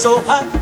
手拍。